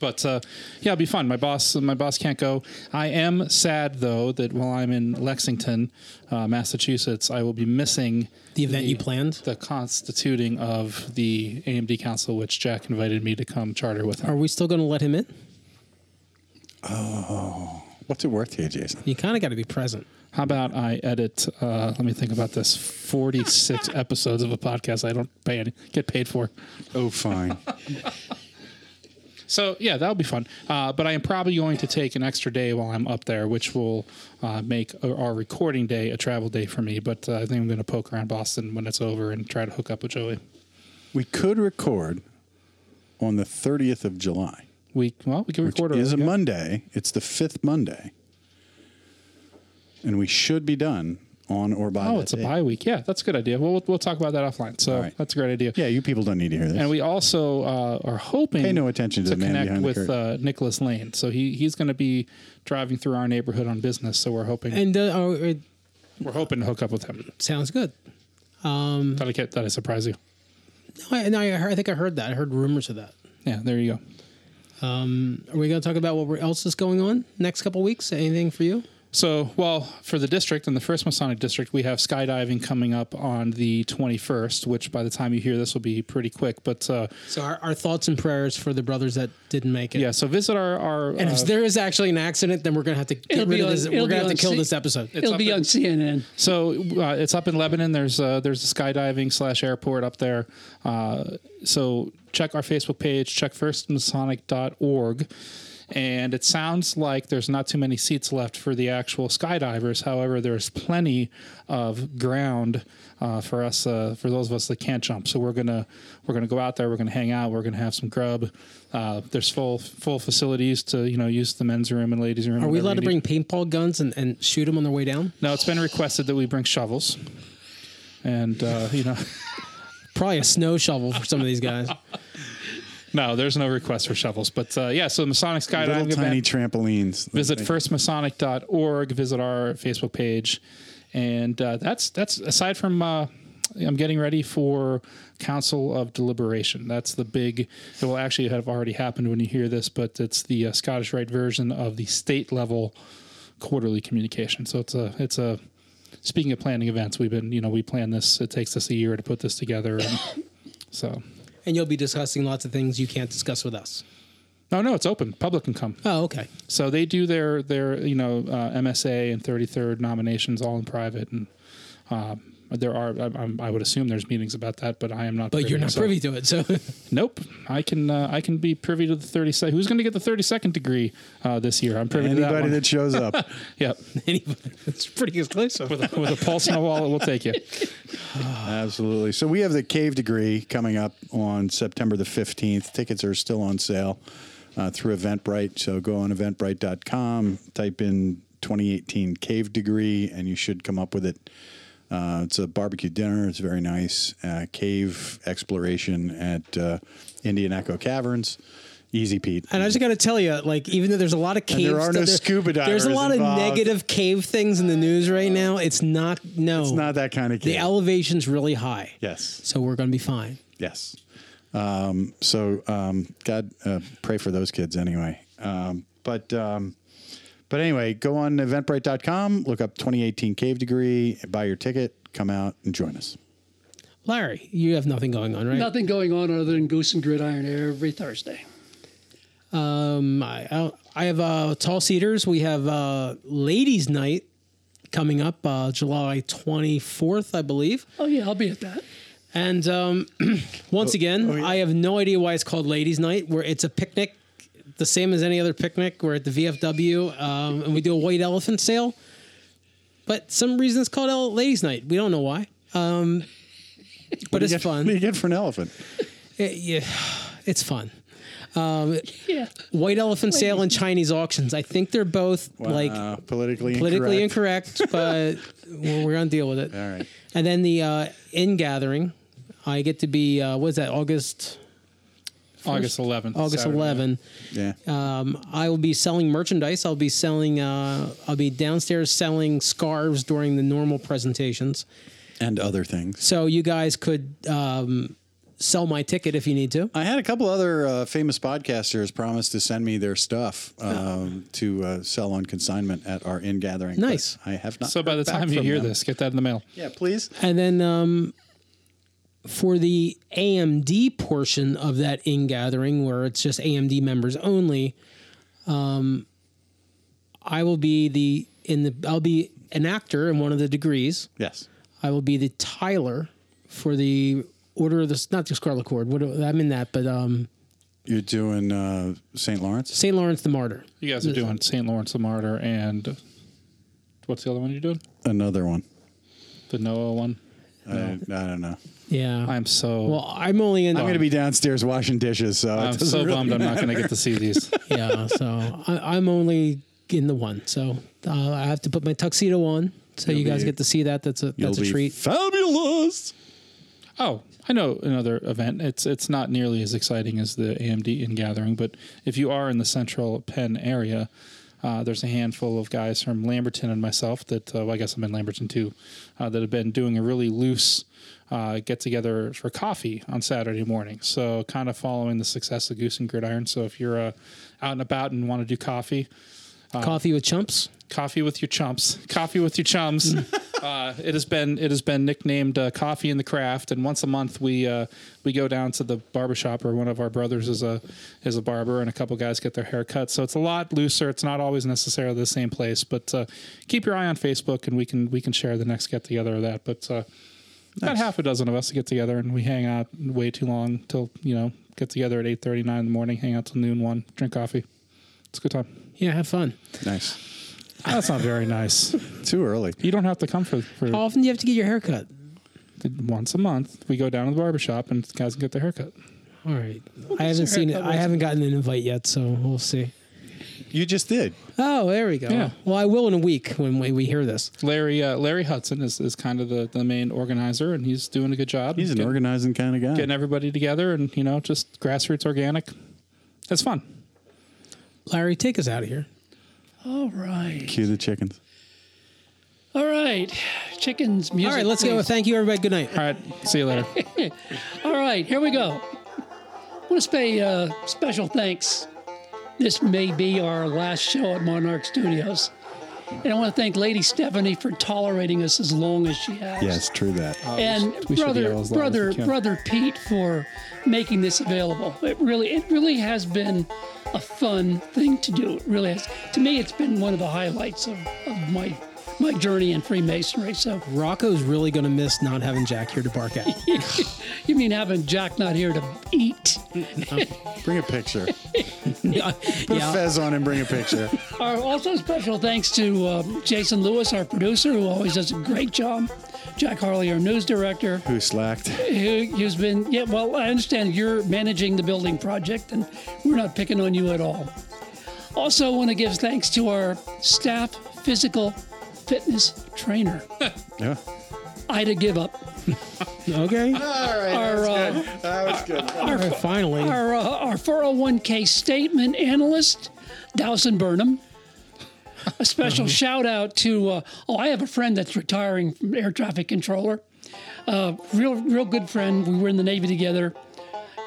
But uh, yeah, it'll be fun. My boss, my boss can't go. I am sad though that while I'm in Lexington, uh, Massachusetts, I will be missing The event you planned? the constituting of the AMD Council, which Jack invited me to come charter with him. Are we still going to let him in? What's it worth to you, Jason? You kind of got to be present. How about I edit? Uh, let me think about this: forty-six episodes of a podcast I don't pay any, get paid for. Oh, fine. So yeah, that'll be fun. Uh, but I am probably going to take an extra day while I'm up there, which will uh, make our our recording day a travel day for me. But uh, I think I'm going to poke around Boston when it's over and try to hook up with Joey. we could record on the 30th of July, We well, we can which record is a early, yeah. Monday. It's the fifth Monday, and we should be done on or by. Oh, that it's a bye week. Yeah, that's a good idea. Well, we'll, we'll talk about that offline. So All right. that's a great idea. Yeah, you people don't need to hear this. And we also uh, are hoping Pay no attention to the man connect behind the with curtain. uh, Nicholas Lane. So he he's going to be driving through our neighborhood on business. So we're hoping And uh, oh, we're hoping to hook up with him. sounds good. Did I get that? I surprise you? No, I, no, I, heard, I think I heard that. I heard rumors of that. Yeah, there you go. Um, are we going to talk about what else is going on next couple weeks? Anything for you? So, well, for the district and the first Masonic district, we have skydiving coming up on the 21st, which by the time you hear this will be pretty quick. But uh, So our, our thoughts and prayers for the brothers that didn't make it. yeah, so visit our. our And uh, if there is actually an accident, then we're going to have to get rid be of this. We're going to have to kill C- this episode. It'll up be in- on CNN. So uh, it's up in Lebanon. There's uh, there's a skydiving slash airport up there. Uh, so check our Facebook page. Check firstmasonic.org. And it sounds like there's not too many seats left for the actual skydivers. However, there's plenty of ground uh, for us, uh, for those of us that can't jump. So we're gonna we're gonna go out there. We're gonna hang out. We're gonna have some grub. Uh, there's full full facilities to you know use the men's room and ladies' room. Are we allowed to bring paintball guns and, and shoot them on their way down? No, it's been requested that we bring shovels. And uh, you know, Probably a snow shovel for some of these guys. no, there's no request for shovels. But uh, yeah, so the Masonic Little Skydiving tiny event. trampolines. Visit firstmasonic.org. Visit our Facebook page, and uh, that's that's aside from. Uh, I'm getting ready for Council of Deliberation. That's the big. It will actually have already happened when you hear this, but it's the uh, Scottish Rite version of the state level quarterly communication. So it's a it's a. Speaking of planning events, we've been you know we plan this. It takes us a year to put this together, and so And you'll be discussing lots of things you can't discuss with us. no no it's open. Public can come. Oh, okay. So they do their their you know uh, MSA and 33rd nominations all in private, and uh, there are. I, I'm, I would assume there's meetings about that, but I am not. But you're not so- privy to it, so Nope. I can. Uh, I can be privy to the thirty second. Who's going to get the thirty second degree uh, this year? I'm privy to that Anybody one. that shows up. yep. anybody, it's pretty exclusive. With a, with a pulse in a wallet, we'll take you. Absolutely. So we have the Cave Degree coming up on September the 15th. Tickets are still on sale uh, through Eventbrite. So go on eventbrite.com, type in 2018 Cave Degree, and you should come up with it. Uh, it's a barbecue dinner. It's very nice. Uh, cave exploration at uh, Indian Echo Caverns. Easy, Pete. And I just got to tell you, like, even though there's a lot of And caves, there are no there- scuba There's a lot involved. of negative cave things in the news right now. It's not no. It's not that kind of cave. The elevation's really high, yes. so we're going to be fine. Yes. Um, so um, God uh, pray for those kids anyway. Um, but um, but anyway, go on eventbrite.com, look up 2018 Cave Degree, buy your ticket, come out and join us. Larry, you have nothing going on, right? Nothing going on other than Goose and Gridiron every Thursday. Um, I, I have uh, Tall Cedars. We have uh, Ladies' Night coming up uh, July 24th, I believe. Oh yeah, I'll be at that. And um, once again, I have no idea why it's called Ladies' Night. Where it's a picnic, the same as any other picnic. We're at the VFW, um, and we do a white elephant sale. But some reason it's called El- Ladies' Night. We don't know why. Um, but it's get, fun. What do you get for an elephant? It- yeah, it's fun. Yeah. White elephant sale and Chinese auctions. I think they're both like Uh, politically politically incorrect. incorrect, but we're, we're gonna deal with it. All right. And then the uh, in gathering, I get to be uh, what is that August August 11th. August Saturday. 11. Yeah. Um, I will be selling merchandise. I'll be selling. Uh, I'll be downstairs selling scarves during the normal presentations. and other things. So you guys could um, sell my ticket if you need to. I had a couple other uh, famous podcasters promise to send me their stuff um, to uh, sell on consignment at our in gathering. Nice. I have not. So by the time you hear them. this, get that in the mail. yeah, please. And then um, for the AMD portion of that in gathering, where it's just AMD members only, um, I will be the in the I'll be an actor in one of the degrees. Yes. I will be the Tyler for the Order of the not the Scarlet Cord. What do- I'm in that, but um, You're doing uh, St. Lawrence. Saint Lawrence the Martyr. You guys are doing St. Lawrence the Martyr and what's the other one you're doing? Another one. The Noah one. I, I don't know. Yeah. I'm so well, I'm only in. I'm going to be downstairs washing dishes, so I'm so really bummed I'm not going to get to see these. yeah. So I, I'm only in the one. So uh, I have to put my tuxedo on, so you guys be- get to see that. That's a that's a treat. Fabulous. Oh, I know another event. It's it's not nearly as exciting as the AMD in gathering, but if you are in the central Penn area, uh, there's a handful of guys from Lamberton and myself that uh, well, I guess I'm in Lamberton too, uh, that have been doing a really loose uh, get together for coffee on Saturday morning. So kind of following the success of Goose and Gridiron. So if you're uh, out and about and want to do coffee, Coffee with chumps. coffee with your chumps coffee with your chums uh, it has been it has been nicknamed uh, coffee in the craft and once a month we uh, we go down to the barbershop or one of our brothers is a is a barber and a couple guys get their hair cut. So it's a lot looser. It's not always necessarily the same place but uh, keep your eye on facebook and we can we can share the next get together of that. But uh, about half a dozen of us get together and we hang out way too long till you know get together at 8.39 in the morning hang out till noon one drink coffee. It's a good time. Yeah, have fun. Nice. That's not very nice Too early. you don't have to come for, for How often do you have to get your hair cut? once a month. We go down to the barber shop and guys can get their haircut. All right. I haven't seen it. I haven't gotten an invite yet, so we'll see. You just did. Oh, there we go. Yeah. Well, I will in a week when we, we hear this. Larry uh, Larry Hudson is, is kind of the, the main organizer, and he's doing a good job. He's an getting, organizing kind of guy. getting everybody together, and you know, just grassroots organic. It's fun. Larry, take us out of here. All right. Cue the chickens. All right. Chickens music. All right, let's go. please. Thank you, everybody. Good night. All right, see you later. All right, here we go. I want to pay uh, special thanks. This may be our last show at Monarch Studios. And I want to thank Lady Stephanie for tolerating us as long as she has. Yes, true that. Oh, and we should brother, yell as loud as brother, we brother Pete for making this available. It really, it really has been a fun thing to do. It really has. To me, it's been one of the highlights of, of my my journey in Freemasonry. So Rocco's really going to miss not having Jack here to bark at. you mean having Jack not here to eat? Bring a picture. yeah, Put a fez on and bring a picture. Our also special thanks to um, Jason Lewis, our producer, who always does a great job. Jack Harley, our news director, Who slacked? who, who's been yeah. Well, I understand you're managing the building project, and we're not picking on you at all. Also, want to give thanks to our staff physical fitness trainer, Yeah. Ida Give Up. Okay. All right. Our, uh, That was good. All right, finally. our, uh, our 401k statement analyst, Dowson Burnham. A special shout out to, uh, oh, I have a friend that's retiring from air traffic controller. Uh, real, real good friend. We were in the Navy together.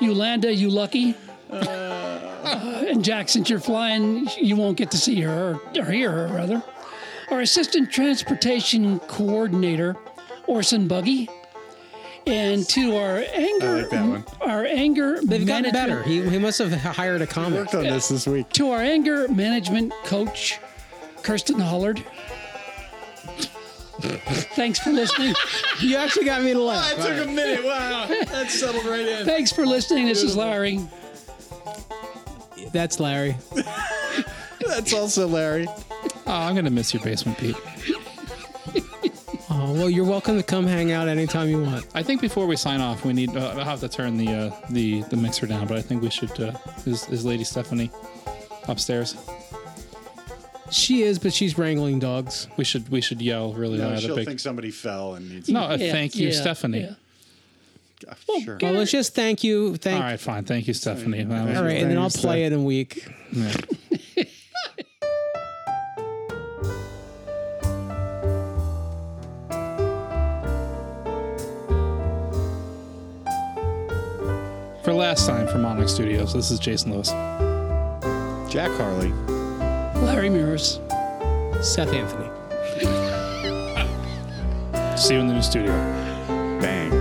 Yolanda, you lucky. Uh, and Jack, since you're flying, you won't get to see her or, or hear her, rather. Our assistant transportation coordinator, Orson Buggy. And to our anger, I like that one. our anger They've gotten management- better. He, he must have hired a comic. Worked on this this week. to our anger management coach, Kirsten Hollard. Thanks for listening. You actually got me to laugh. Oh, it took a minute. Wow. That settled right in. Thanks for listening. This is Larry. That's Larry. That's also Larry. Oh, I'm gonna miss your basement, Pete. Oh, well, you're welcome to come hang out anytime you want. I think before we sign off, we need. Uh, I'll have to turn the uh, the the mixer down, but I think we should. Uh, is is Lady Stephanie upstairs? She is, but she's wrangling dogs. We should we should yell really No, loud. a she'll big, think somebody fell and needs. no, a Yeah, thank you, yeah, Stephanie. yeah. sure. Well, let's just thank you. Thank. All right, fine. Thank you, Stephanie. That All right, and then I'll play it in a week. Last time from Monarch Studios, this is Jason Lewis. Jack Harley. Larry Mirrors. Seth Anthony. See you in the new studio. Bang.